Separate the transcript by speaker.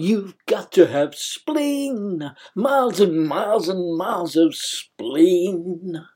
Speaker 1: You've got to have spleen, miles and miles and miles of spleen.